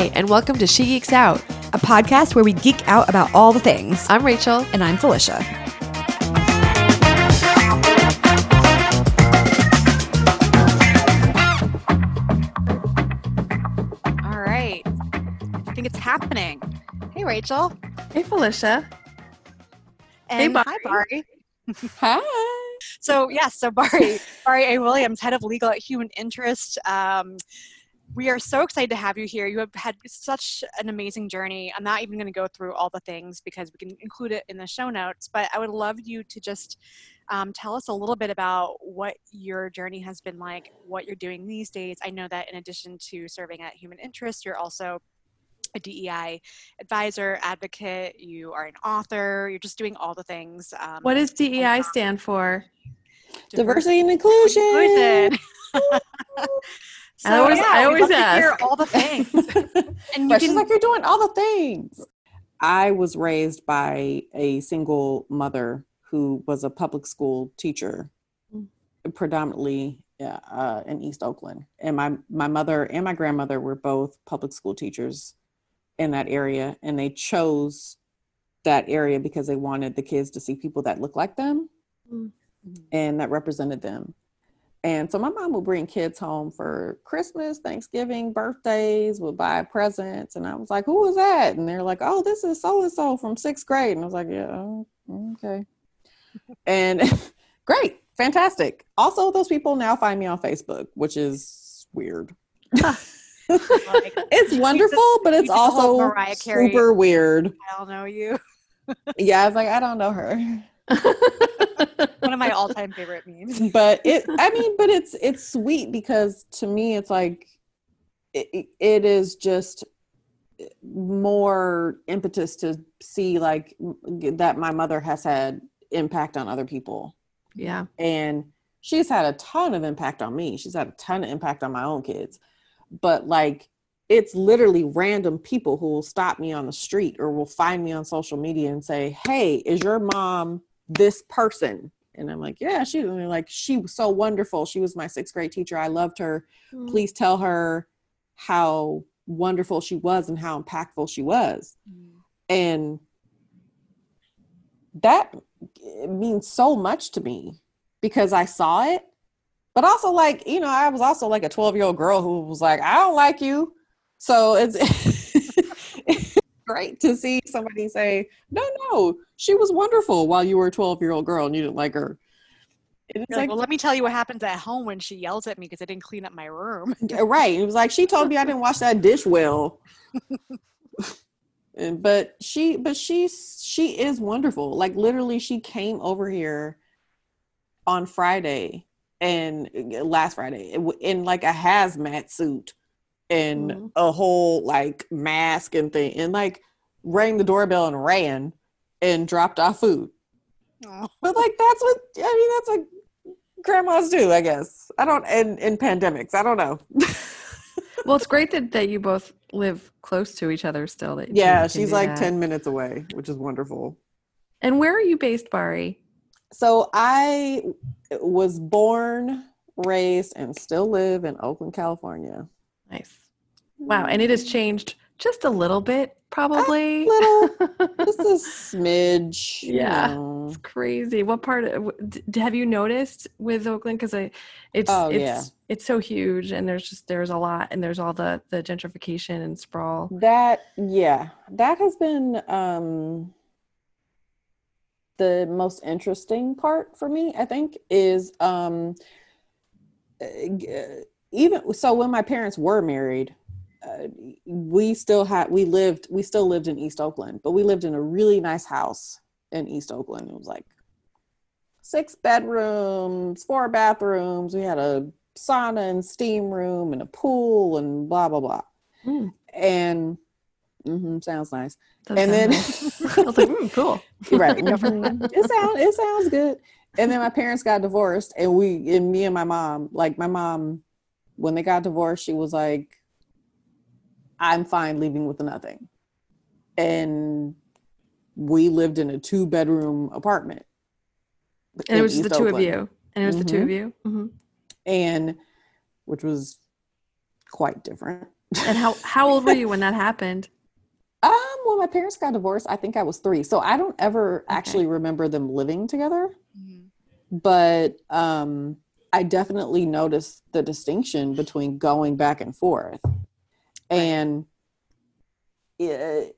Hi, and welcome to She Geeks Out. a podcast where we geek out about all the things. I'm Rachel. And I'm Felicia. All right. I think it's happening. Hey, Rachel. Hey, Felicia. And Bari. hi, Bari. Hi. So, yes, so Bari, Bari A. Williams, head of legal at Human Interest. Um, we are so excited to have you here. You have had such an amazing journey. I'm not even going to go through all the things because we can include it in the show notes, but I would love you to just um, tell us a little bit about what your journey has been like, what you're doing these days. I know that in addition to serving at Human Interest, you're also a DEI advisor, advocate, you are an author, you're just doing all the things. Um, What does DEI stand for? Diversity and inclusion. inclusion. I always- I we'd always love to hear ask. all the things. and you But she's can, like, you're doing all the things. I was raised by a single mother who was a public school teacher, predominantly uh, in East Oakland. And my, my mother and my grandmother were both public school teachers in that area. And they chose that area because they wanted the kids to see people that look like them Mm. and that represented them. And so my mom would bring kids home for Christmas, Thanksgiving, birthdays, would buy presents. And I was like, who was that? And they're like, oh, this is so and so from sixth grade. And I was like, yeah, oh, okay. and great, fantastic. Also, those people now find me on Facebook, which is weird. It's wonderful, but it's did the whole also super weird. I don't know you. Yeah, I was like, I don't know her. One of my all-time favorite memes. but it i mean but it's it's sweet because to me it's like it, it is just more impetus to see like that my mother has had impact on other people yeah. and she's had a ton of impact on me she's had a ton of impact on my own kids but like it's literally random people who will stop me on the street or will find me on social media and say hey is your mom this person. And i'm like yeah she like she was so wonderful. She was my sixth grade teacher. I loved her. Mm-hmm. Please tell her how wonderful she was and how impactful she was. Mm-hmm. And that eh, means so much to me because I saw it. But also, like you know, I was also like a twelve year old girl who was like, "I don't like you," so it's great to see somebody say, "No, no, she was wonderful," while you were a twelve year old girl and you didn't like her. It's like, like, well, let me tell you what happens at home when she yells at me because I didn't clean up my room. right. It was like she told me I didn't wash that dish well. and but she but she she is wonderful. Like literally she came over here on Friday and last Friday in like a hazmat suit and Mhm. a whole like mask and thing and like rang the doorbell and ran and dropped off food. Oh. But like that's what I mean that's what grandmas do, I guess. I don't in in pandemics. I don't know. Well, it's great that, that you both live close to each other still. That Yeah, she's like that. 10 minutes away, which is wonderful. And where are you based, Bari? So I was born, raised, and still live in Oakland, California. Nice. Wow. And it has changed just a little bit, probably. A little, Just a smidge. you Yeah. know. It's crazy. What part of, have you noticed with Oakland? Because I, it's Oh, it's yeah. it's so huge, and there's just there's a lot, and there's all the the gentrification and sprawl. That, yeah, that has been um, the most interesting part for me, I think, is um, uh, even so when my parents were married, uh, we still had we lived we still lived in East Oakland, but we lived in a really nice house in East Oakland. It was like six bedrooms, four bathrooms. We had a sauna and steam room and a pool and blah blah blah. Mm, And mhm, sounds nice. does And then- nice. I was like, mm, cool. right. it sounds it sounds good. And then my parents got divorced, and we and me and my mom, like my mom, when they got divorced, she was like, "I'm fine leaving with nothing," and we lived in a two bedroom apartment. And it was just the East two of you. And it was the two of you. hmm and which was quite different. And how how old were you when that happened? Um, when my parents got divorced, I think I was three. So I don't ever Okay. actually remember them living together. Mhm. But um I definitely noticed the distinction between going back and forth. And it,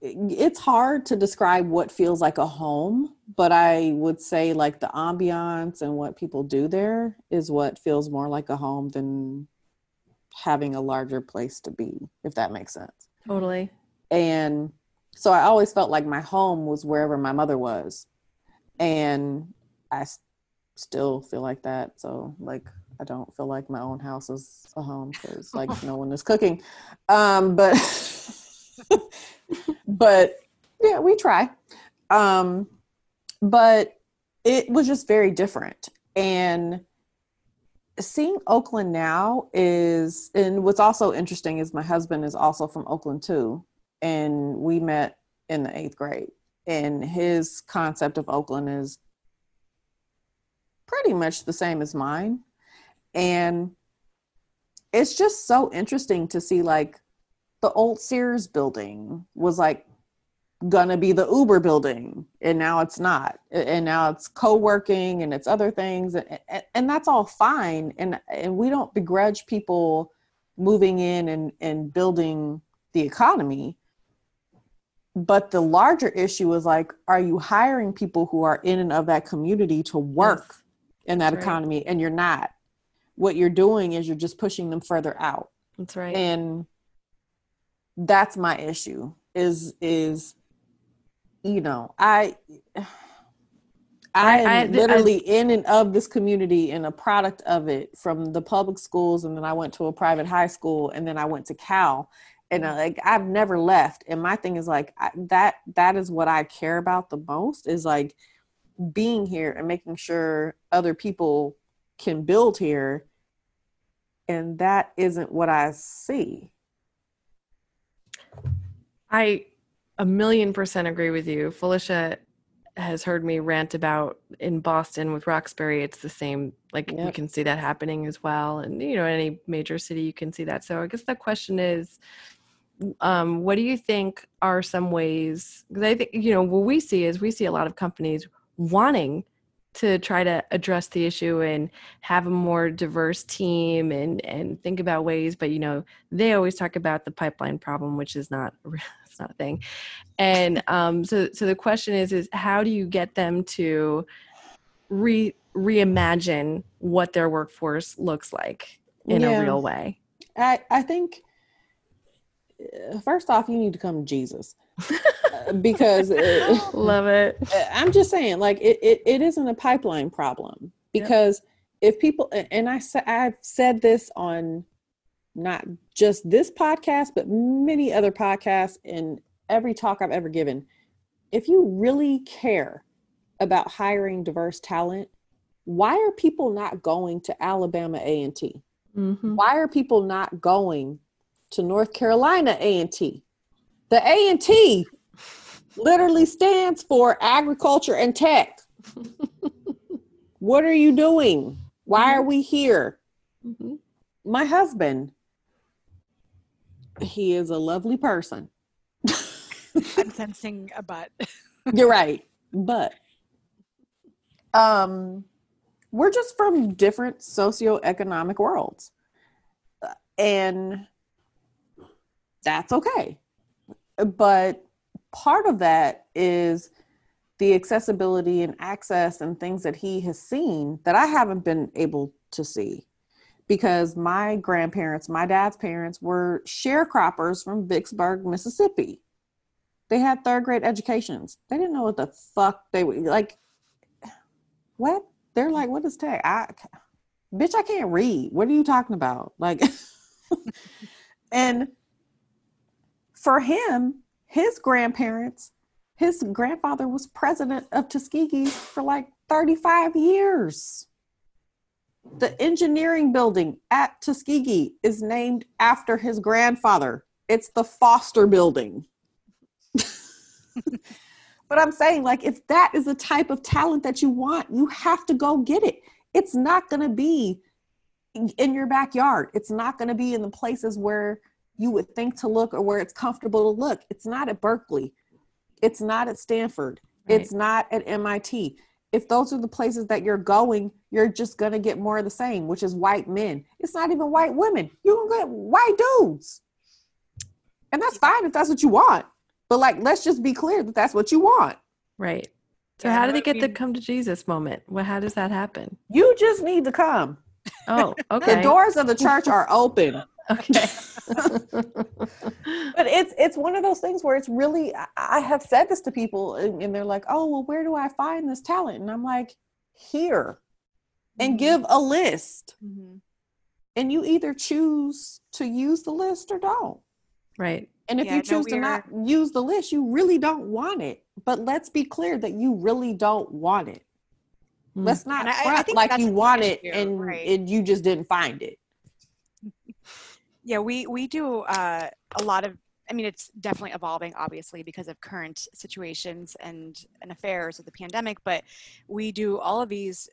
it's hard to describe what feels like a home, but I would say like the ambiance and what people do there is what feels more like a home than having a larger place to be, if that makes sense. Totally. And so I always felt like my home was wherever my mother was. And I s- still feel like that. So, like, I don't feel like my own house is a home because, like, no one is cooking. Um, but, but yeah, we try. Um, but it was just very different. And seeing Oakland now is, and what's also interesting is my husband is also from Oakland too. And we met in the eighth grade. And his concept of Oakland is pretty much the same as mine. And it's just so interesting to see like the old Sears building was like gonna be the Uber building, and now it's not. And now it's co-working and it's other things, and, and, and that's all fine. And and we don't begrudge people moving in and, and building the economy. But the larger issue is like, are you hiring people who are in and of that community to work Yes. in that right. economy? And you're not. What you're doing is you're just pushing them further out. That's right. and that's my issue is is you know i i I- am I- I- literally in and of this community and a product of it from the public schools. And then i went to a private high school and then i went to cal. And I, like i've never left. And my thing is like I, that that is what i care about the most is like being here and making sure other people can build here and that isn't what i see I a million percent agree with you. Felicia has heard me rant about in Boston with Roxbury. It's the same. Like we Yep. can see that happening as well, and you know, any major city you can see that. So I guess the question is, um, what do you think are some ways? Because I think you know what we see is we see a lot of companies wanting to try to address the issue and have a more diverse team and and think about ways but you know they always talk about the pipeline problem which is not it's not a thing. And um so so the question is is how do you get them to re reimagine what their workforce looks like in Yeah. a real way? I I think uh, first off, you need to come to Jesus because uh, love it I'm just saying, like it, it, it isn't a pipeline problem because if people and I I've said this on not just this podcast but many other podcasts and every talk I've ever given. If you really care about hiring diverse talent, why are people not going to Alabama A&T? Mhm. why are people not going to North Carolina A&T? The A&T literally stands for agriculture and tech. what are you doing? Why are we here? Mhm. My husband, he is a lovely person. I'm sensing a butt. You're right. But um we're just from different socioeconomic worlds. And that's okay. But part of that is the accessibility and access and things that he has seen that I haven't been able to see. Because my grandparents, my dad's parents were sharecroppers from Vicksburg, Mississippi they had third grade educations. They didn't know what the fuck they were like. What? They're like, what is tech? I, bitch, I can't read. What are you talking about? Like, and for him, his grandparents, his grandfather was president of Tuskegee for like 35 years. The engineering building at Tuskegee is named after his grandfather. It's the Foster Building. but I'm saying, like, if that is the type of talent that you want, you have to go get it. It's not going to be in- your backyard. It's not going to be in the places where you would think to look or where it's comfortable to look. It's not at Berkeley. It's not at Stanford. Right. It's not at MIT. If those are the places that you're going, you're just going to get more of the same, which is white men. It's not even white women. You're going to get white dudes. And that's fine if that's what you want. But like, let's just be clear that that's what you want. Right. So Yeah, how do they I get the come to Jesus moment? Well, how does that happen? You just need to come. Oh, okay. The doors of the church are open. Okay. but it's it's one of those things where it's really I- have said this to people and, and they're like oh well where do i find this talent and i'm like here and Mhm. give a list Mhm. and you either choose to use the list or don't right. and if Yeah, you no, choose to not use the list you really don't want it but let's be clear that you really don't want it Mm. let's not I- I think like you want it and, right. and you just didn't find it Yeah, we we do uh, a lot of. I mean, it's definitely evolving, obviously, because of current situations and and affairs of the pandemic. But we do all of these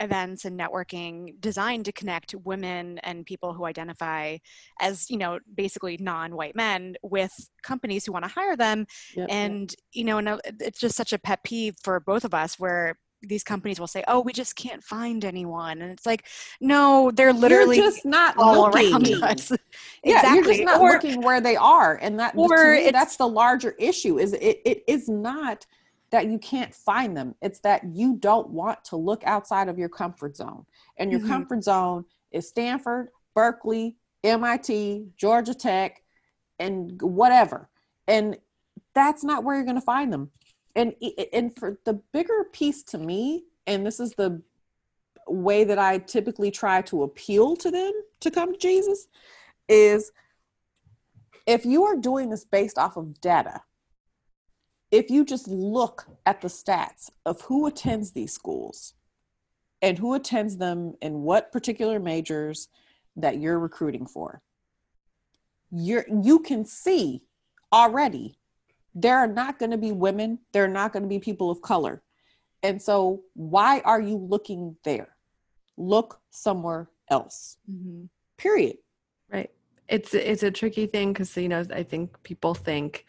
events and networking designed to connect women and people who identify as you know basically non-white men with companies who want to hire them Yep. and you know and uh, it's just such a pet peeve for both of us where these companies will say oh we just can't find anyone and it's like no they're literally you're just not all looking. around us Yeah, exactly you're just not or, looking where they are, and that or to me, that's the larger issue. Is it? It is not that you can't find them; it's that you don't want to look outside of your comfort zone, and your Mhm. comfort zone is Stanford, Berkeley, MIT, Georgia Tech, and whatever. And that's not where you're going to find them. And and for the bigger piece to me, and this is the way that I typically try to appeal to them to come to Jesus is if you are doing this based off of data, if you just look at the stats of who attends these schools and who attends them in what particular majors that you're recruiting for, you're you can see already there are not going to be women, there are not going to be people of color. And so why are you looking there? Look somewhere else. Mhm. Period. Right. It's it's a tricky thing because you know I think people think,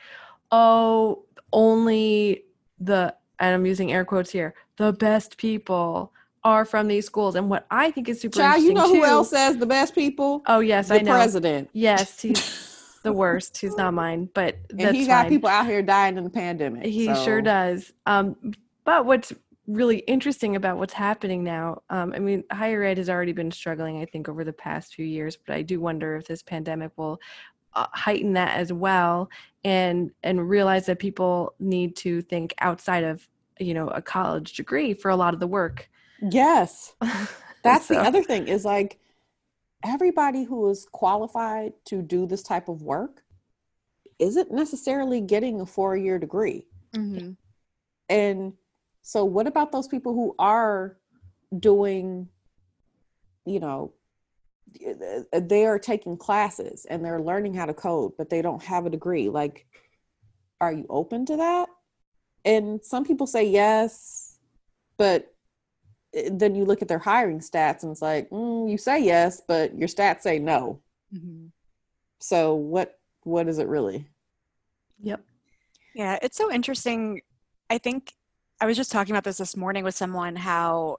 oh, only the and I'm using air quotes here, the best people are from these schools. And what I think is super Child, you interesting know who else says the best people? Oh yes, the I know. president. Yes, he's the worst. He's not mine, but and that's he got fine. people out here dying in the pandemic. He sure does. Um, but what's really interesting about what's happening now, um, I mean, higher ed has already been struggling, I think, over the past few years, but I do wonder if this pandemic will uh, heighten that as well and and realize that people need to think outside of you know a college degree for a lot of the work Yes. That's the other thing is like everybody who is qualified to do this type of work isn't necessarily getting a four year degree. Mhm. And so, what about those people who are doing, you know, they are taking classes and they're learning how to code, but they don't have a degree? Like, are you open to that? And some people say yes, but then you look at their hiring stats and it's like, mm, you say yes, but your stats say no. Mhm. So, what what is it really? yep Yeah, it's so interesting. I think I was just talking about this this morning with someone how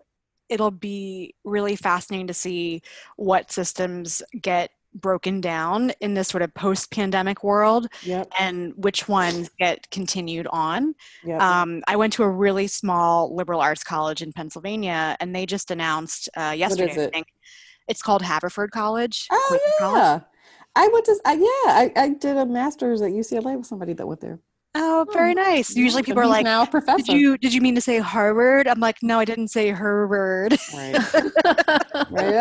it'll be really fascinating to see what systems get broken down in this sort of post pandemic world Yep. and which ones get continued on. Yep. Um, I went to a really small liberal arts college in Pennsylvania and they just announced uh, yesterday, I it? think. It's called Haverford College. Oh Quaker College. yeah, I went to. Yeah, I, I did a master's at UCLA with somebody that went there. Oh, very nice. Usually And people are like, now professor. did you did you mean to say Harvard? I'm like, no, I didn't say Harvard. Right. right.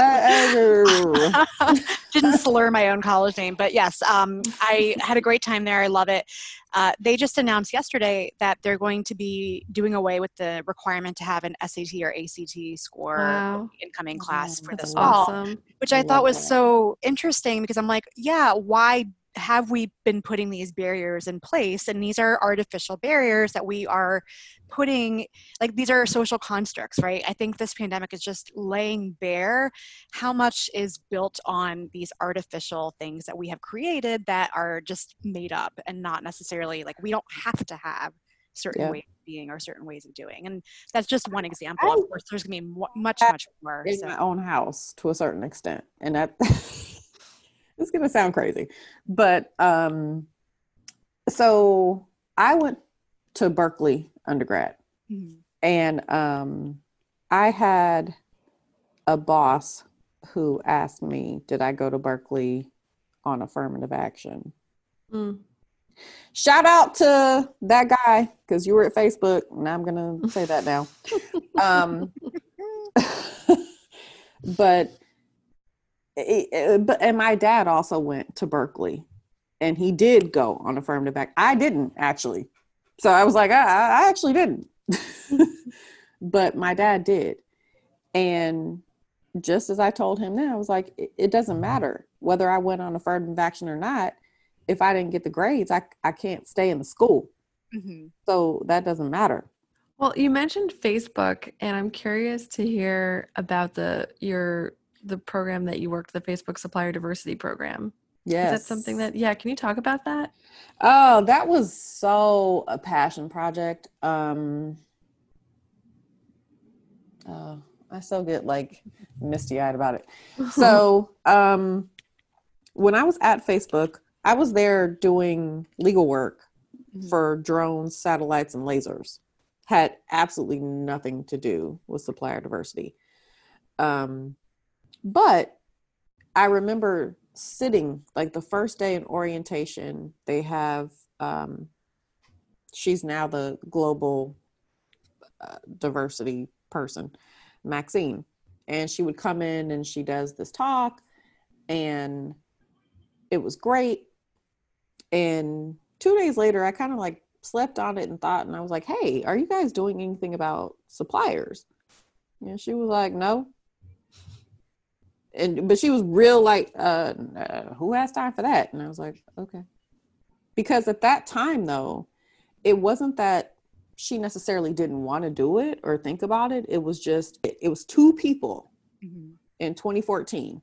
didn't slur my own college name, but yes, um, I had a great time there. I love it. Uh, they just announced yesterday that they're going to be doing away with the requirement to have an SAT or ACT score wow incoming class Oh, for that's this fall, awesome which I I thought was that. so interesting because I'm like, yeah, why have we been putting these barriers in place? And these are artificial barriers that we are putting like these are social constructs right? I think this pandemic is just laying bare how much is built on these artificial things that we have created that are just made up and not necessarily like we don't have to have certain Yeah. ways of being or certain ways of doing. And that's just one example. Of course there's going to be much much more in so. my own house to a certain extent. And that it's gonna sound crazy but um so i went to berkeley undergrad Mhm. and um i had a boss who asked me did i go to berkeley on affirmative action Mm. shout out to that guy because you were at facebook and i'm gonna say that now um but it, it- but and my dad also went to berkeley and he did go on affirmative act i didn't actually. So i was like i, I actually didn't. But my dad did. And just as i told him then i was like it, it doesn't matter whether i went on affirmative action or not if i didn't get the grades i, I can't stay in the school. Mhm. so that doesn't matter. Well, you mentioned Facebook, and I'm curious to hear about the your the program that you worked, the Facebook Supplier Diversity Program. yes Is that something that? Yeah, can you talk about that? Oh, that was so a passion project. Um uh, I still get like misty eyed about it. So, um when I was at Facebook, I was there doing legal work Mhm. for drones, satellites, and lasers. Had absolutely nothing to do with supplier diversity. Um, but I remember sitting like the first day in orientation, they have, um, she's now the global uh, diversity person, Maxine. And she would come in and she does this talk, and it was great. And two days later, I kind of like slept on it and thought, and I was like, hey, are you guys doing anything about suppliers? And she was like, no. And but she was real like, uh, uh, who has time for that? And I was like, okay. Because at that time, though, it wasn't that she necessarily didn't want to do it or think about it. It was just, it, it was two people Mhm. in 2014.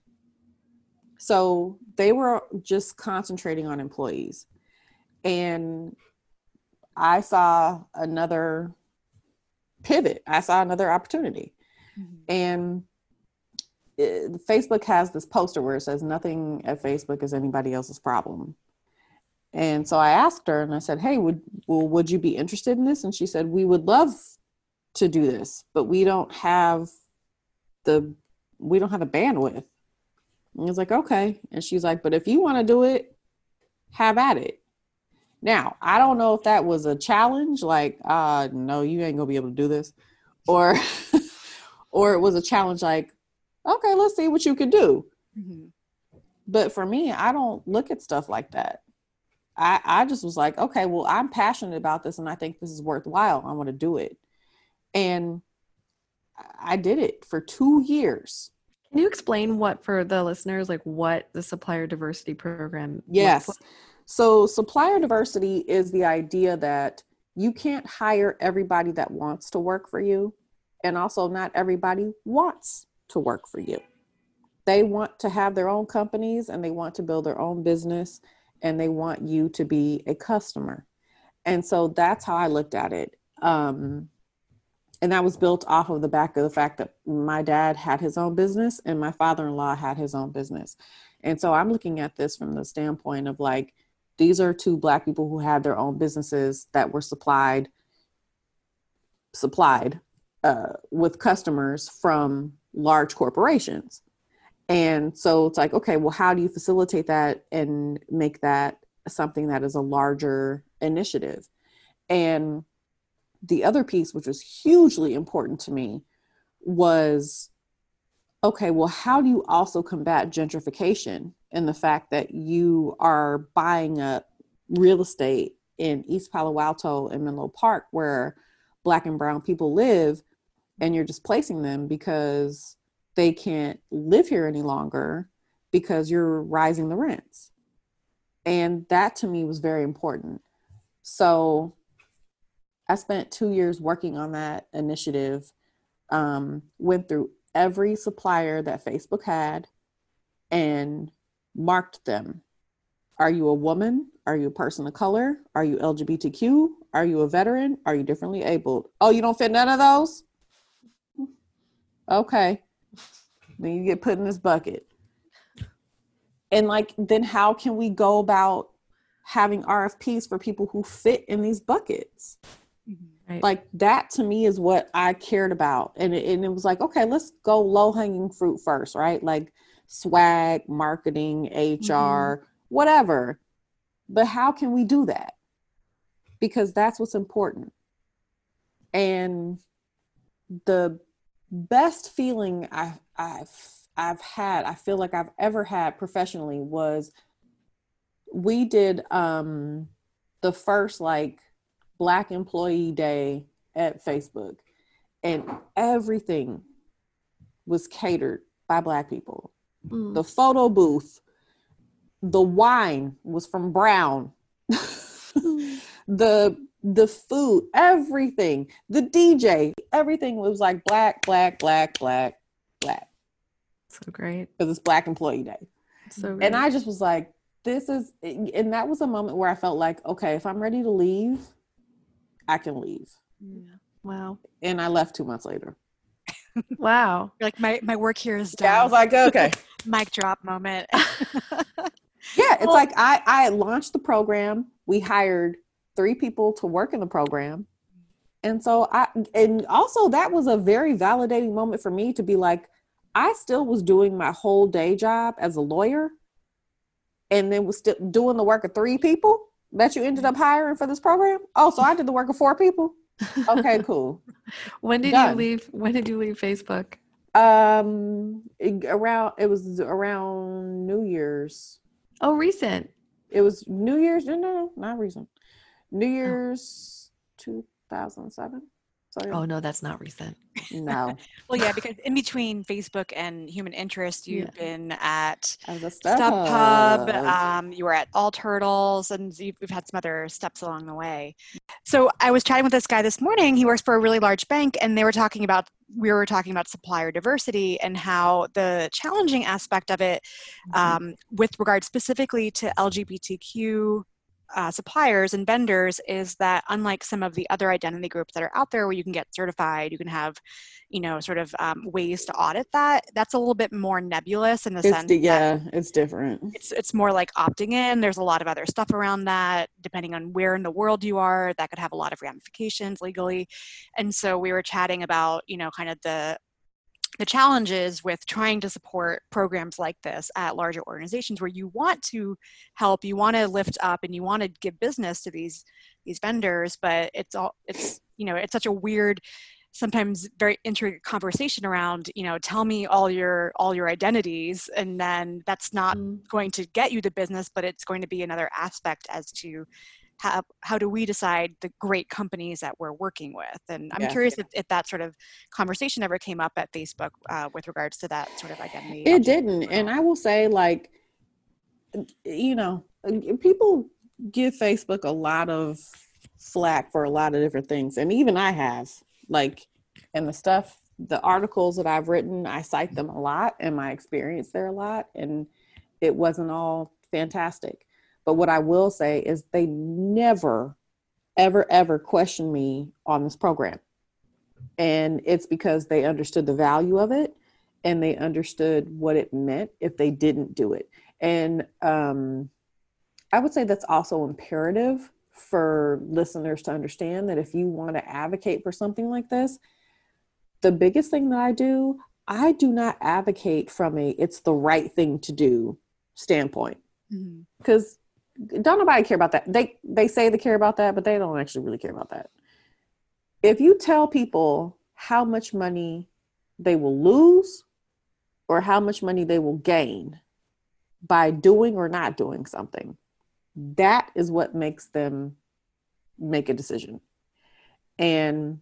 So they were just concentrating on employees. And I saw another pivot, I saw another opportunity. Mhm. And it, Facebook has this poster where it says, Nothing at Facebook is anybody else's problem. And so I asked her and I said, Hey, would, well, would you be interested in this? And she said, We would love to do this, but we don't have the we don't have the bandwidth. And I was like, okay. And she's like, but if you want to do it, have at it. Now, I don't know if that was a challenge, like, uh, no, you ain't gonna be able to do this, or or it was a challenge like, okay, let's see what you can do. Mhm. But for me, I don't look at stuff like that. I, I just was like, okay, well, I'm passionate about this and I think this is worthwhile. I want to do it. And I did it for two years. Can you explain what for the listeners, like what the Supplier Diversity Program? Yes. So supplier diversity is the idea that you can't hire everybody that wants to work for you, and also not everybody wants to work for you. They want to have their own companies and they want to build their own business and they want you to be a customer. And so that's how I looked at it. Um, and that was built off of the back of the fact that my dad had his own business and my father in law had his own business. And so I'm looking at this from the standpoint of like, these are two black people who had their own businesses that were supplied supplied uh, with customers from large corporations. And so it's like okay well how do you facilitate that and make that something that is a larger initiative? And the other piece which was hugely important to me was okay well how do you also combat gentrification and the fact that you are buying up real estate in East Palo Alto and Menlo Park where black and brown people live and you're displacing them because they can't live here any longer because you're rising the rents. And that to me was very important. So I spent two years working on that initiative, um, went through every supplier that Facebook had and marked them. Are you a woman? Are you a person of color? Are you LGBTQ? Are you a veteran? Are you differently abled? Oh, you don't fit none of those? Okay. Then you get put in this bucket. And like, then how can we go about having RFPs for people who fit in these buckets? Right. Like that to me is what I cared about. And it, and it was like, okay, let's go low hanging fruit first, right? Like swag, marketing, HR, mm-hmm. whatever. But how can we do that? Because that's what's important. And the best feeling I've, I've I've had, I feel like I've ever had professionally was we did um the first like black employee day at Facebook and everything was catered by black people. Mm. The photo booth, the wine was from Brown. the the food, everything, the DJ, everything was like black, black, black, black, black. so great. Because it's Black Employee Day. So great. And I just was like, this is, and that was a moment where I felt like, okay, if I'm ready to leave, I can leave. Yeah. wow. And I left two months later. Wow. You're like my, my work here is done. Yeah, I was like, okay. mic drop moment. Yeah, it's Well- like I I launched the program. We hired three people to work in the program. And so I and also that was a very validating moment for me to be like I still was doing my whole day job as a lawyer and then was still doing the work of three people that you ended up hiring for this program. Oh, so I did the work of four people. Okay, cool. when did Done. you leave? When did you leave Facebook? Um it- around it was around New Year's. Oh, recent. It was New Year's. No, no, no, not recent. Oh. New Year's 2007. So Oh no, that's not recent. no, well, yeah, because in between Facebook and Human Interest, you've been at I was a StubHub. StubHub, um, you were at All Turtles, and you've, we've had some other steps along the way. So I was chatting with this guy this morning. He works for a really large bank, and they were talking about we were talking about supplier diversity and how the challenging aspect of it, um, with regard specifically to LGBTQ. Uh, suppliers and vendors is that unlike some of the other identity groups that are out there where you can get certified you can have you know sort of um, ways to audit that that's a little bit more nebulous in the it's sense the, that yeah, it's different. it's it's more like opting in there's a lot of other stuff around that depending on where in the world you are that could have a lot of ramifications legally and so we were chatting about you know kind of the the challenges with trying to support programs like this at larger organizations where you want to help you want to lift up and you want to give business to these these vendors but it's all it's you know it's such a weird sometimes very intricate conversation around you know tell me all your all your identities and then that's not Mm. going to get you the business but it's going to be another aspect as to how, how do we decide the great companies that we're working with and i'm Yeah. curious if, if that sort of conversation ever came up at facebook uh, with regards to that sort of identity It didn't, and I will say, like, you know, people give Facebook a lot of flack for a lot of different things, and even I have, like, and the stuff, the articles that I've written, I cite them a lot, and my experience there a lot, and it wasn't all fantastic. But what I will say is they never, ever, ever questioned me on this program. And it's because they understood the value of it and they understood what it meant if they didn't do it. And um, I would say that's also imperative for listeners to understand that if you want to advocate for something like this, the biggest thing that I do, I do not advocate from a it's the right thing to do standpoint because don't nobody care about that. They they say they care about that, but they don't actually really care about that. If you tell people how much money they will lose or how much money they will gain by doing or not doing something, that is what makes them make a decision. And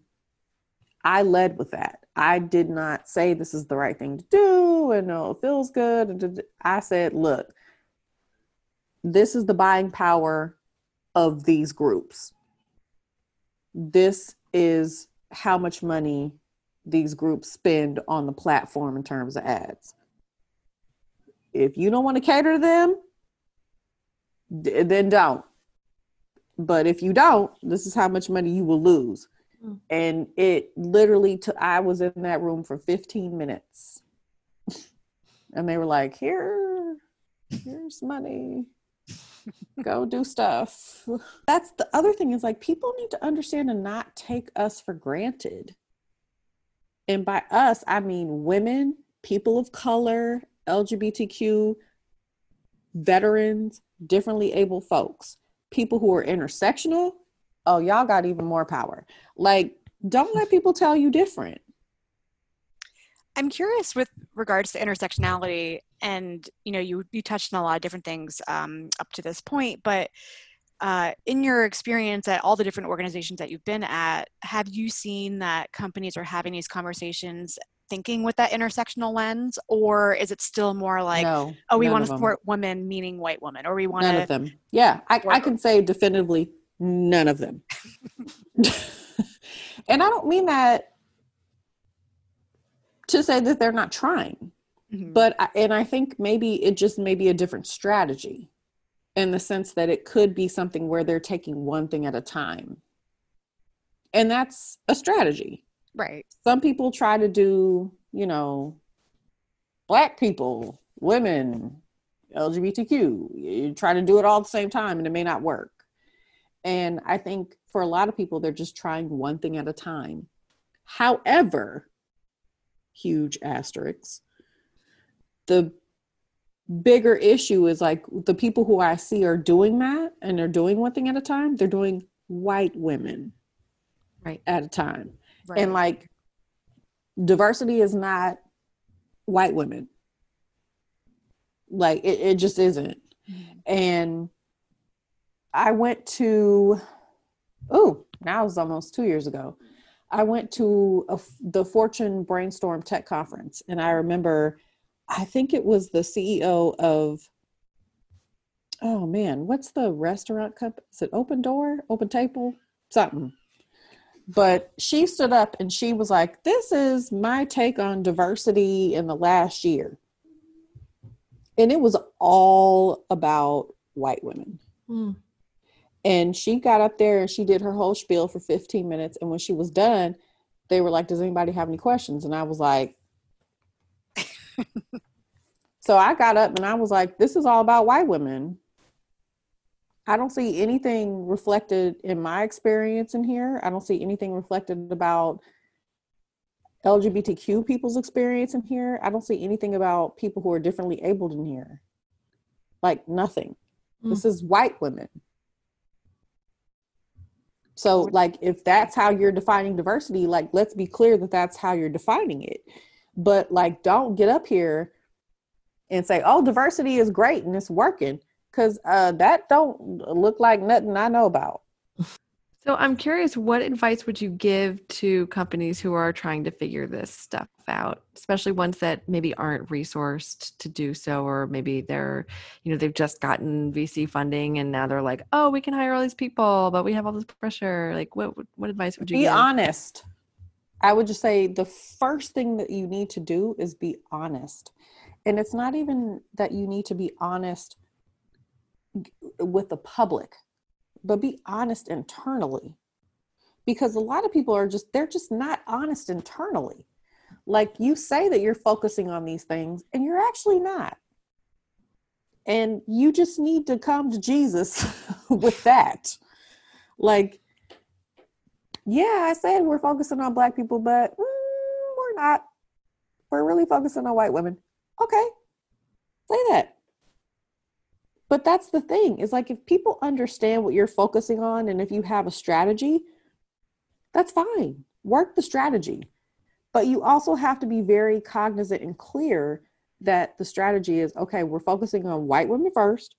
I led with that. I did not say this is the right thing to do and no, it feels good. I said, look, this is the buying power of these groups. This is how much money these groups spend on the platform in terms of ads. If you don't want to cater to them, d- then don't. But if you don't, this is how much money you will lose. Mm. And it literally took, I was in that room for 15 minutes. and they were like, here, here's money. Go do stuff. That's the other thing is like people need to understand and not take us for granted. And by us, I mean women, people of color, LGBTQ, veterans, differently able folks, people who are intersectional. Oh, y'all got even more power. Like, don't let people tell you different. I'm curious with regards to intersectionality, and you know, you you touched on a lot of different things um, up to this point, but uh, in your experience at all the different organizations that you've been at, have you seen that companies are having these conversations thinking with that intersectional lens, or is it still more like, no, oh, we want to support women, meaning white women, or we want None of them. Yeah, I, I can say definitively none of them. and I don't mean that to say that they're not trying, Mhm. but I, and I think maybe it just may be a different strategy in the sense that it could be something where they're taking one thing at a time. And that's a strategy. right, Some people try to do, you know, black people, women, LGBTQ. You try to do it all at the same time and it may not work. And I think for a lot of people, they're just trying one thing at a time. However, huge asterisks, the bigger issue is like the people who I see are doing that and they're doing one thing at a time, they're doing white women Right. at a time. right. And like diversity is not white women. Like it, it just isn't. Mhm. And I went to oh, now it's almost two years ago. I went to a, the Fortune Brainstorm Tech Conference, and I remember, I think it was the CEO of, oh man, what's the restaurant company? Is it Open Door, Open Table, something? But she stood up and she was like, "This is my take on diversity in the last year," and it was all about white women Mm. And she got up there and she did her whole spiel for 15 minutes. And when she was done they were like does anybody have any questions? And i was like so i got up and i was like this is all about white women. I don't see anything reflected in my experience in here. I don't see anything reflected about lgbtq people's experience in here. I don't see anything about people who are differently abled in here. Like nothing. This hmm. is white women so like if that's how you're defining diversity like let's be clear that that's how you're defining it. But like don't get up here and say oh diversity is great and it's working because uh that don't look like nothing i know about So I'm curious, what advice would you give to companies who are trying to figure this stuff out, especially ones that maybe aren't resourced to do so, or maybe they're, you know, they've just gotten VC funding and now they're like, oh, we can hire all these people, but we have all this pressure. Like, what what advice would you be give? honest i would just say the first thing that you need to do is be honest and it's not even that you need to be honest with the public but be honest internally because a lot of people are just they're just not honest internally like you say that you're focusing on these things and you're actually not and you just need to come to jesus with that like yeah, I said we're focusing on black people, but mm, we're not. We're really focusing on white women. Okay, say that. But that's the thing is like if people understand what you're focusing on and if you have a strategy, that's fine. Work the strategy. But you also have to be very cognizant and clear that the strategy is okay, we're focusing on white women first,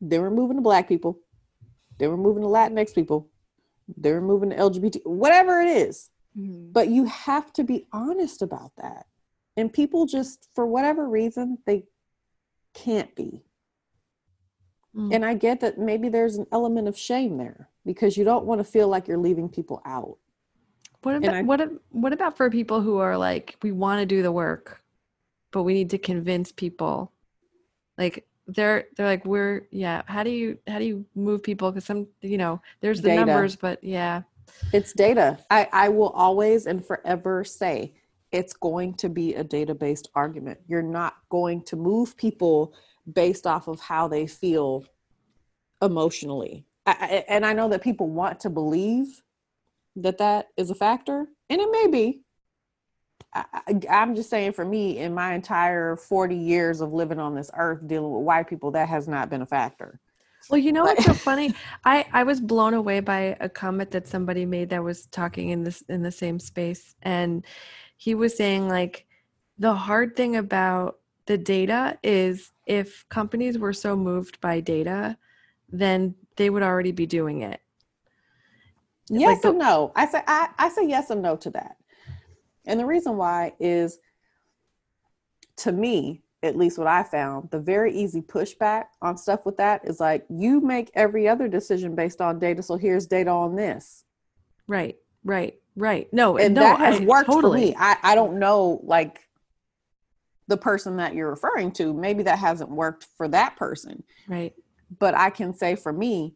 then we're moving to black people, then we're moving to Latinx people, they're moving to LGBT, whatever it is. Mhm. But you have to be honest about that. And people just, for whatever reason, they can't be. Mm. And I get that maybe there's an element of shame there because you don't want to feel like you're leaving people out. What about I- what what about for people who are like we want to do the work, but we need to convince people, like they're they're like we're yeah. How do you how do you move people? Because some you know there's the Data. numbers, but yeah, It's data. I, I will always and forever say it's going to be a data based argument. You're not going to move people based off of how they feel emotionally. I, I, and I know that people want to believe that that is a factor, and it may be. I, I, I'm just saying, for me, in my entire 40 years of living on this earth dealing with white people, that has not been a factor. Well, you know what's so funny? I I was blown away by a comment that somebody made that was talking in this in the same space, and he was saying like the hard thing about the data is if companies were so moved by data, then they would already be doing it. Yes the- and no. I say I, I say yes and no to that. And the reason why is to me, at least what I found, the very easy pushback on stuff with that is like you make every other decision based on data, so here's data on this. Right, right, right. No, And no, that has I- worked totally. for me. I, I don't know like the person that you're referring to, maybe that hasn't worked for that person. Right. but I can say for me,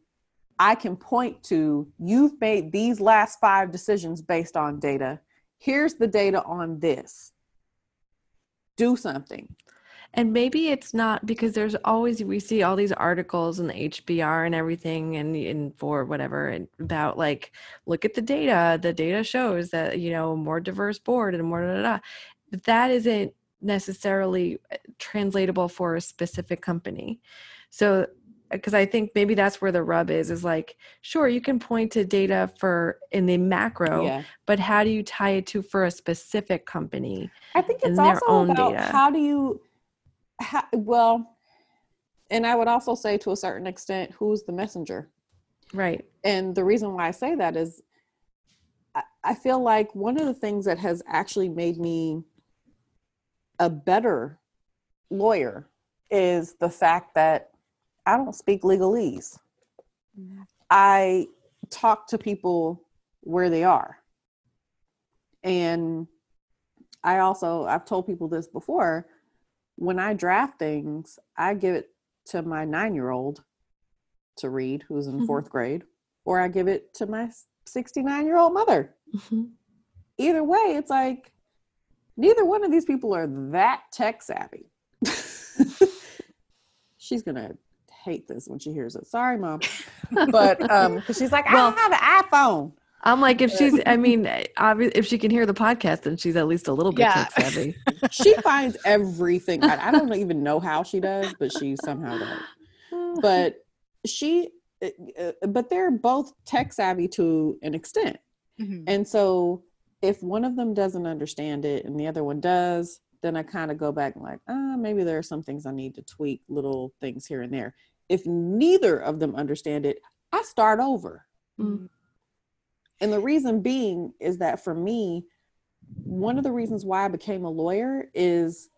I can point to you've made these last five decisions based on data. Here's the data on this. Do something. And maybe it's not because there's always we see all these articles in the HBR and everything and and for whatever and about like look at the data. The data shows that you know a more diverse board and more da, da, da. But that isn't necessarily uh, translatable for a specific company. So because I think maybe that's where the rub is is like sure you can point to data for in the macro Yeah. but how do you tie it to for a specific company I think it's also own about data. how do you, how, well, and I would also say to a certain extent, who's the messenger? right And the reason why I say that is I, I feel like one of the things that has actually made me a better lawyer is the fact that I don't speak legalese. I talk to people where they are. And I also, I've told people this before, when I draft things, I give it to my nine year old to read who's in Mhm. fourth grade, or I give it to my 69 year old mother. Mhm. Either way, it's like neither one of these people are that tech savvy. She's gonna hate this when she hears it. Sorry, mom. But um, she's like, I Well- have an iPhone. I'm like, if she's, I mean, if she can hear the podcast, then she's at least a little bit Yeah. tech savvy. She finds everything. I, I don't even know how she does, but she somehow does. But she, uh, uh, but they're both tech savvy to an extent. Mhm. And so if one of them doesn't understand it and the other one does, then I kind of go back and like, ah, maybe there are some things I need to tweak, little things here and there. If neither of them understand it, I start over. Mm. And the reason being is that for me, one of the reasons why I became a lawyer is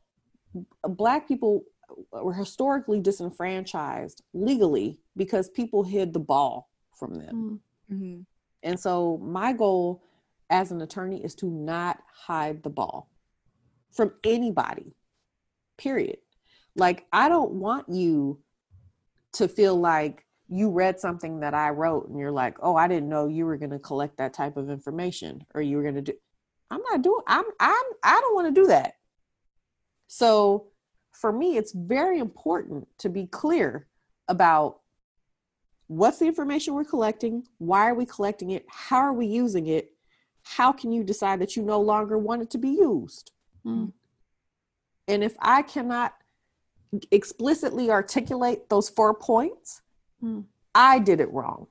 Black people were historically disenfranchised legally because people hid the ball from them. Mm. Mhm. And so my goal as an attorney is to not hide the ball from anybody. Period. Like I don't want you to feel like you read something that I wrote and you're like, "Oh, I didn't know you were going to collect that type of information or you were going to do I'm not doing I'm I'm I don't want to do that. So for me it's very important to be clear about what's the information we're collecting why are we collecting it how are we using it how can you decide that you no longer want it to be used Mm. and if i cannot explicitly articulate those four points Hmm. i did it wrong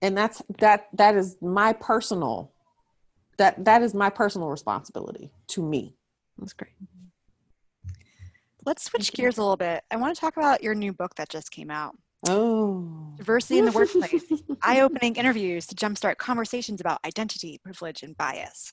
and that's that that is my personal that that is my personal responsibility to me That's great. Let's switch gears a little bit. I want to talk about your new book that just came out oh Diversity in the Workplace Eye Opening Interviews to Jumpstart Conversations about Identity, Privilege, and Bias.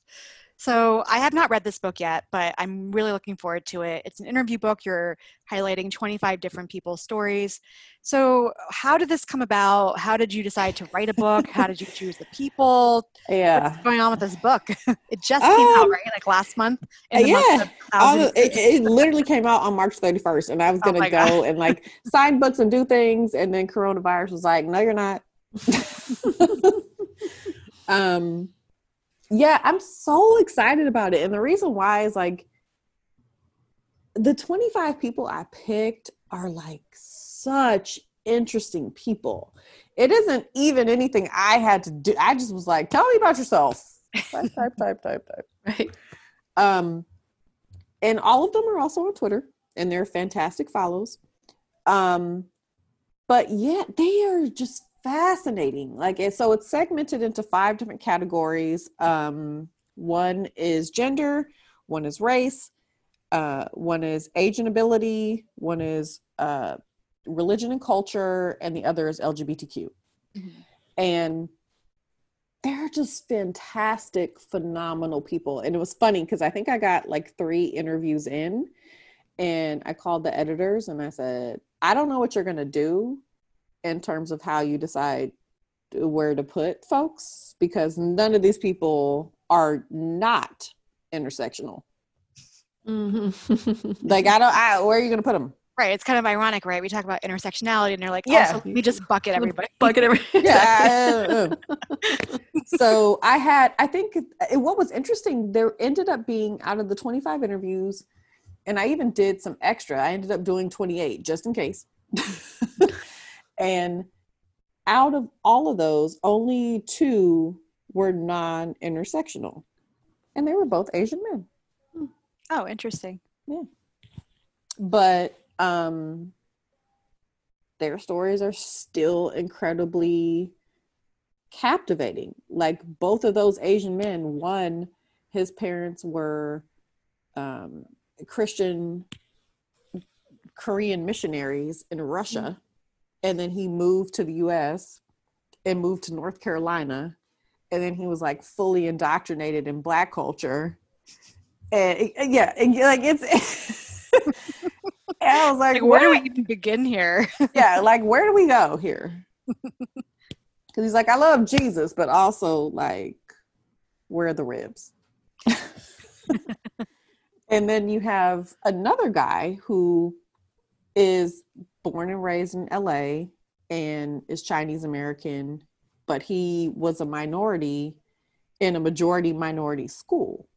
So I have not read this book yet, but I'm really looking forward to it. It's an interview book. You're highlighting 25 different people's stories. So how did this come about? How did you decide to write a book? How did you choose the people? Yeah. What's going on with this book? it just came out, Um, right? Like last month? Yeah. month the- it, it literally came out on March 31st, and I was Oh gonna my go God. and like sign books and do things, and then coronavirus was like, "No, you're not." um, yeah, I'm so excited about it, and the reason why is like the 25 people I picked are like such interesting people. It isn't even anything I had to do. I just was like, "Tell me about yourself." Type, type, type, type, type. Right. Um, and all of them are also on Twitter, and they're fantastic follows. Um, but yeah, they are just fascinating. Like, and so it's segmented into five different categories. Um, one is gender, one is race, uh, one is age and ability, one is uh, religion and culture, and the other is LGBTQ. Mhm. And they're just fantastic, phenomenal people. And it was funny because I think I got like three interviews in, and I called the editors and I said, I don't know what you're going to do in terms of how you decide where to put folks because none of these people are not intersectional. Mhm. Like, I don't, I, where are you going to put them? Right. It's kind of ironic, right? We talk about intersectionality and they're like, Yeah. we just bucket everybody. Bucket every- yeah. I- so I had, I think it, what was interesting, there ended up being out of the 25 interviews, and I even did some extra. I ended up doing 28 just in case. And out of all of those, only two were non intersectional, and they were both Asian men. Oh, interesting. Yeah. But um their stories are still incredibly captivating like both of those asian men one his parents were um christian korean missionaries in russia and then he moved to the us and moved to north carolina and then he was like fully indoctrinated in black culture. And and yeah and like it's i was like, Like, where do we even begin here? yeah like where do we go here? Because he's like i love jesus but also like where are the ribs? And then you have another guy who is born and raised in la and is chinese american but he was a minority in a majority minority school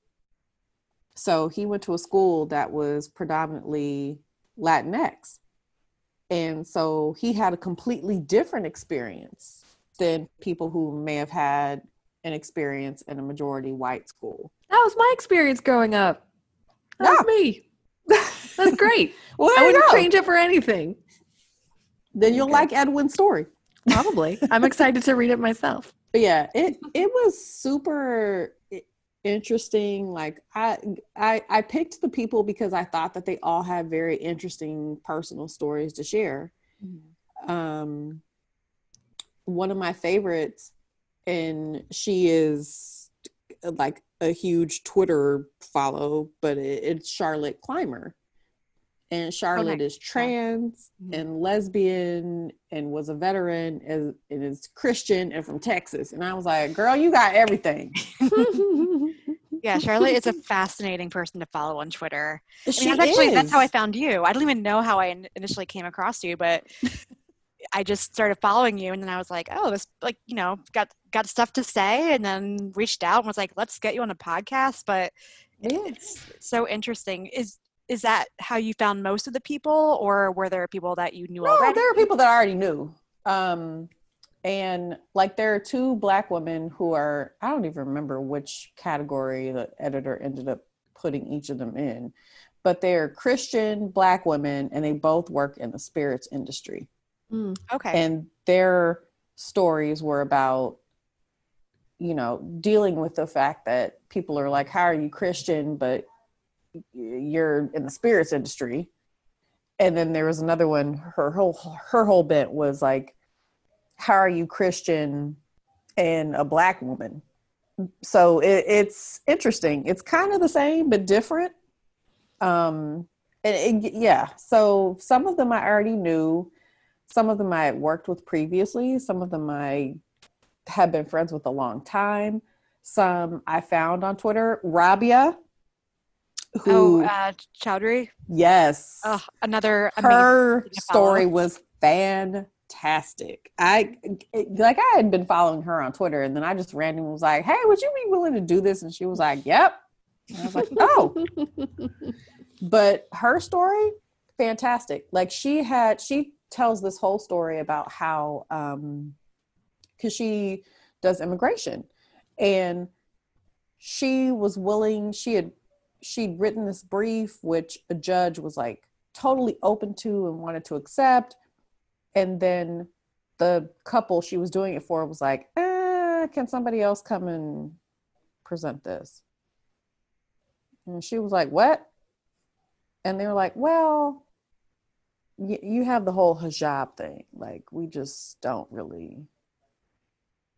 so he went to a school that was predominantly latinx and so he had a completely different experience than people who may have had an experience in a majority white school. That was my experience growing up. That was me. That's great. Well, I wouldn't change it for anything. Then you'll Okay. like Edwin's story. Probably. I'm excited to read it myself. But yeah, it it was super interesting. Like I I I picked the people because I thought that they all had very interesting personal stories to share. um one of my favorites and she is like a huge twitter follow but it, it's charlotte clymer and charlotte is trans Mhm. and lesbian and was a veteran and, and is christian and from texas and i was like girl you got everything Yeah, Charlotte is a fascinating person to follow on Twitter. I she mean, that's actually that's how I found you. I don't even know how I initially came across you, but I just started following you, and then I was like, oh, this like you know got got stuff to say, and then reached out and was like, let's get you on a podcast. But Yeah. it's so interesting. Is is that how you found most of the people, or were there people that you knew No, already? there are people that I already knew. Um, and like there are two black women who are I don't even remember which category the editor ended up putting each of them in, but they're Christian black women and they both work in the spirits industry. Mm. Okay. And their stories were about you know dealing with the fact that people are like how are you Christian but you're in the spirits industry and then there was another one her whole her whole bent was like how are you christian and a black woman so it, it's interesting. It's kind of the same but different. Um, and it, yeah, so some of them I already knew, some of them I had worked with previously, some of them I have been friends with a long time. Some I found on Twitter. Rabia, who, oh, uh, Chaudry. Yes. Oh, another. Her story was fantastic. I like I had been following her on Twitter, and then I just randomly was like, "Hey, would you be willing to do this?" And she was like, "Yep." And I was like, "Oh." but her story, fantastic. Like she had, she tells this whole story about how, um, because she does immigration, and she was willing. She had she'd written this brief, which a judge was like totally open to and wanted to accept and then the couple she was doing it for was like, eh, can somebody else come and present this? And she was like, what? And they were like, well, y- you have the whole hijab thing. Like, we just don't really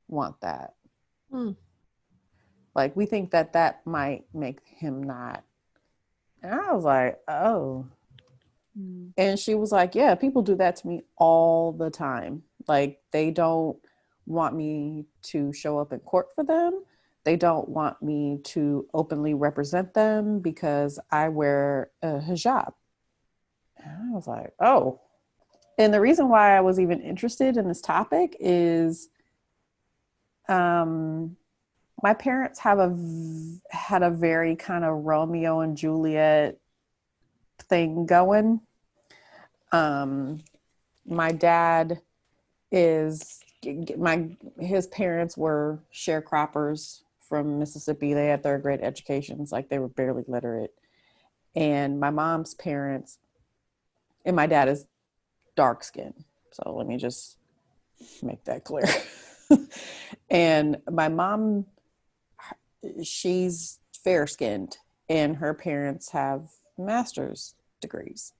want that. Hmm. Like, we think that that might make him not. And I was like, oh, Mm. And she was like, Yeah, people do that to me all the time. Like, they don't want me to show up in court for them. They don't want me to openly represent them because I wear a hijab. And I was like, Oh. And the reason why I was even interested in this topic is um, my parents have a had a very kind of Romeo and Juliet thing going. Um, my dad is my his parents were sharecroppers from Mississippi. They had third grade educations, like they were barely literate. And my mom's parents, and my dad is dark skinned. So let me just make that clear. and my mom, she's fair skinned, and her parents have master's degrees.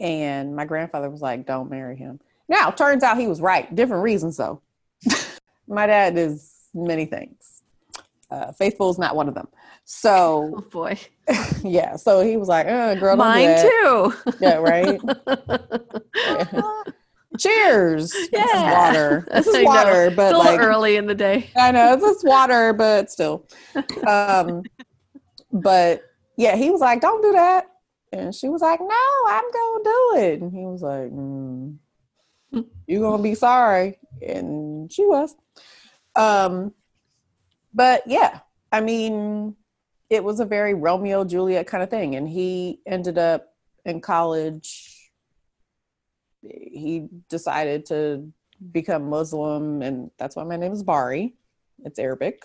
And my grandfather was like, don't marry him. Now, turns out he was right. Different reasons, though. my dad is many things. Uh, faithful is not one of them. So, oh boy, yeah. So he was like, uh, "Girl, mine too." yeah, right. yeah. Cheers. Yeah. This is water. This is water, but still like early in the day. I know this is water, but still. Um, but yeah, he was like, "Don't do that." And she was like, No, I'm going to do it. And he was like, mm, You're going to be sorry. And she was. Um, but yeah, I mean, it was a very Romeo Juliet kind of thing. And he ended up in college, he decided to become Muslim. And that's why my name is Bari, it's Arabic.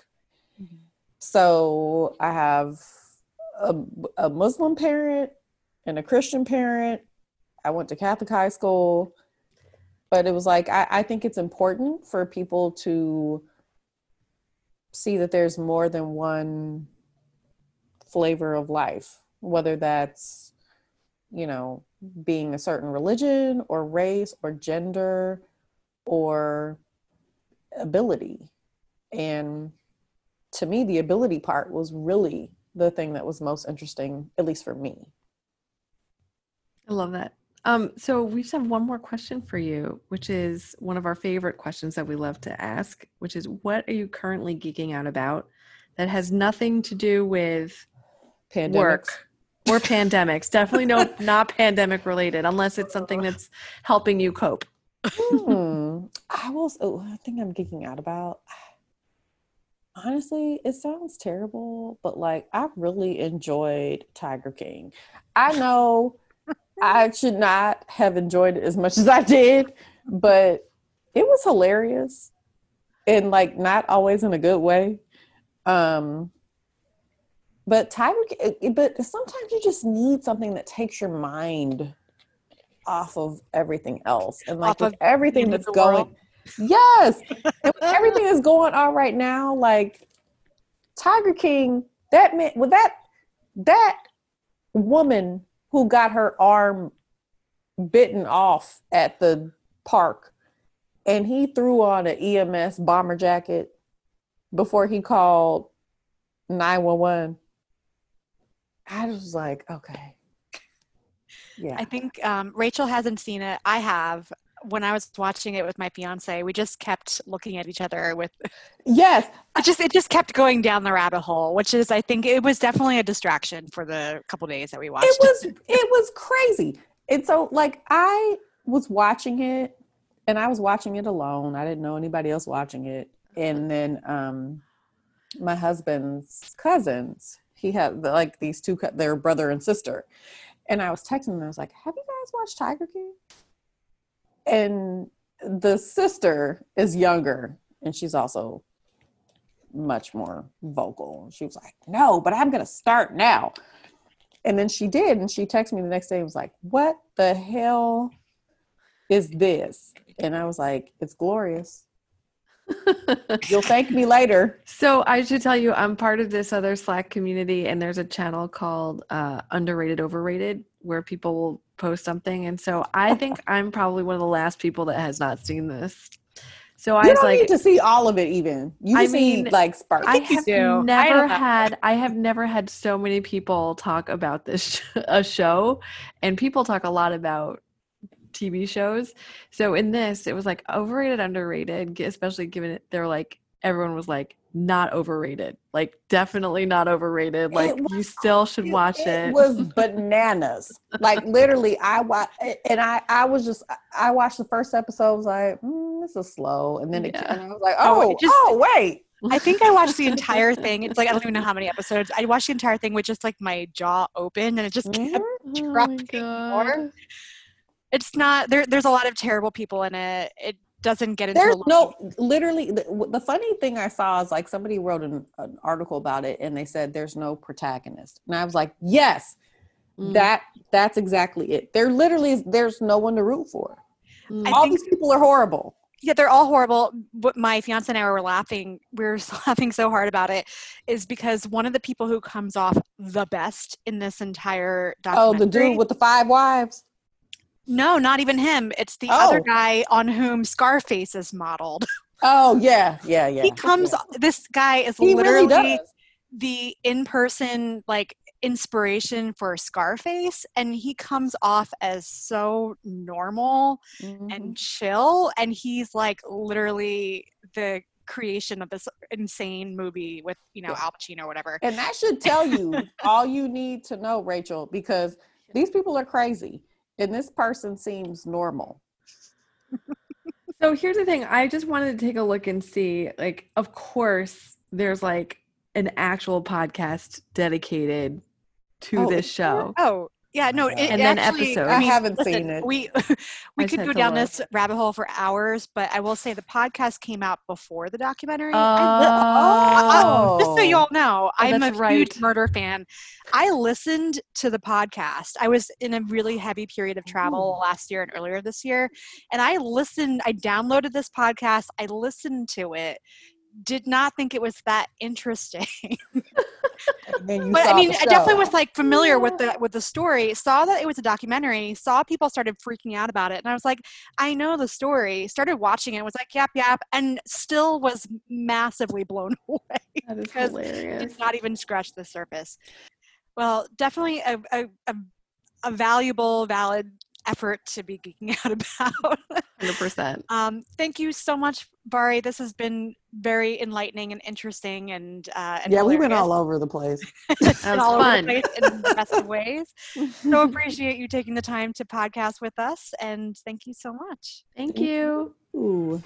Mm-hmm. So I have a, a Muslim parent and a Christian parent. I went to Catholic high school, but it was like I, I think it's important for people to see that there's more than one flavor of life, whether that's, you know, being a certain religion or race or gender or ability. And to me, the ability part was really the thing that was most interesting, at least for me. I love that. Um, so we just have one more question for you, which is one of our favorite questions that we love to ask, which is what are you currently geeking out about that has nothing to do with pandemics. work or pandemics? Definitely no, not pandemic related, unless it's something that's helping you cope. hmm. I will. Oh, I think I'm geeking out about. Honestly, it sounds terrible, but like I really enjoyed Tiger King. I know I should not have enjoyed it as much as I did, but it was hilarious and like not always in a good way. Um, but Tiger, eh, eh, but sometimes you just need something that takes your mind off of everything else, and like with everything that's going, world. yes, everything that's going on right now, like Tiger King, that meant with that that woman who got her arm bitten off at the park and he threw on an EMS bomber jacket before he called 911. I was like, okay. Yeah. I think um, Rachel hasn't seen it. I have. When I was watching it with my fiance, we just kept looking at each other with yes. it just it just kept going down the rabbit hole, which is I think it was definitely a distraction for the couple days that we watched. It was it was crazy. And so like I was watching it and I was watching it alone. I didn't know anybody else watching it. And then um my husband's cousins, he had like these two their brother and sister. And I was texting them. I was like, "Have you guys watched Tiger King?" And the sister is younger and she's also much more vocal. She was like, "No, but I'm to start now." And then she did, and she texted me the next day and was like, What the hell is this? And I was like, It's glorious. You'll thank me later. So I should tell you, I'm part of this other Slack community, and there's a channel called uh, Underrated Overrated where people will post something, and so I think I'm probably one of the last people that has not seen this. So I You was don't like, need to see all of it, even. You I just need mean, like sparks. I you have do. Never don't had I have never had so many people talk about this sh- a show and people talk a lot about TV shows. So in this it was like overrated underrated especially given it they're like everyone was like not overrated. Like definitely not overrated. Like you still should watch it. It was bananas. like literally, I watched, and I, I was just, I watched the first episode. I was like, mm, this is slow, and then it, Yeah. and I was like, Oh, oh, just- oh, wait. I think I watched the entire thing. It's like I don't even know how many episodes. I watched the entire thing with just like my jaw open, and it just kept. Mhm. Oh dropping more. It's not there. There's a lot of terrible people in it. It doesn't get into. There's no, literally, the, the funny thing I saw is like somebody wrote an, an article about it, and they said there's no protagonist, and I was like, yes, Mm, that that's exactly it. There literally is, there's no one to root for. mm. All these people are horrible. yeah, they're all horrible. but my fiance and I were laughing. We were laughing so hard about it, is because one of the people who comes off the best in this entire Oh, the dude with the five wives. No, not even him. It's the other Oh. guy on whom Scarface is modeled. Oh yeah, yeah, yeah. he comes. yeah. This guy is He literally does. the in-person like inspiration for Scarface, and he comes off as so normal Mhm. and chill and he's like literally the creation of this insane movie with you know Yeah. Al Pacino or whatever. And that should tell you all you need to know, Rachel, because these people are crazy and this person seems normal. So here's the thing. I just wanted to take a look and see, like, of course, there's like an actual podcast dedicated to Oh, this show. Oh yeah, no, it, And then actually, episodes. I haven't listen, seen it. We we just could go down this rabbit hole for hours, but I will say the podcast came out before the documentary. Oh, I li- oh, just so oh. you all know, oh, I'm a that's huge murder fan. I listened to the podcast. I was in a really heavy period of travel last year and earlier this year, and I listened. I downloaded this podcast. I listened to it. Did not think it was that interesting, And then you but I mean, I definitely was like familiar with the with the story. Saw that it was a documentary. Saw people started freaking out about it, and I was like, I know the story. Started watching it. Was like, yap yap, and still was massively blown away that is because hilarious. did not even scratch the surface. Well, definitely a, a, a, a valuable, valid effort to be geeking out about. 100%. um, thank you so much, Bari. This has been very enlightening and interesting, and, uh, and Yeah, we went all over the place. It's That been was all over fun. the place in the best of ways. So appreciate you taking the time to podcast with us, and thank you so much. Thank you. Ooh.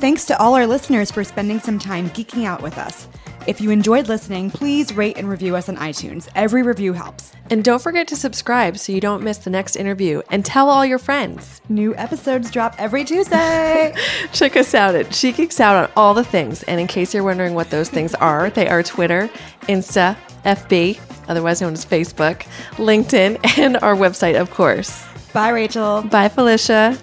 Thanks to all our listeners for spending some time geeking out with us. If you enjoyed listening, please rate and review us on iTunes. Every review helps. And don't forget to subscribe so you don't miss the next interview and tell all your friends. New episodes drop every Tuesday. Check us out at She Geeks Out on all the things. And in case you're wondering what those things are, they are Twitter, Insta, FB, otherwise known as Facebook, LinkedIn, and our website, of course. Bye, Rachel. Bye, Felicia.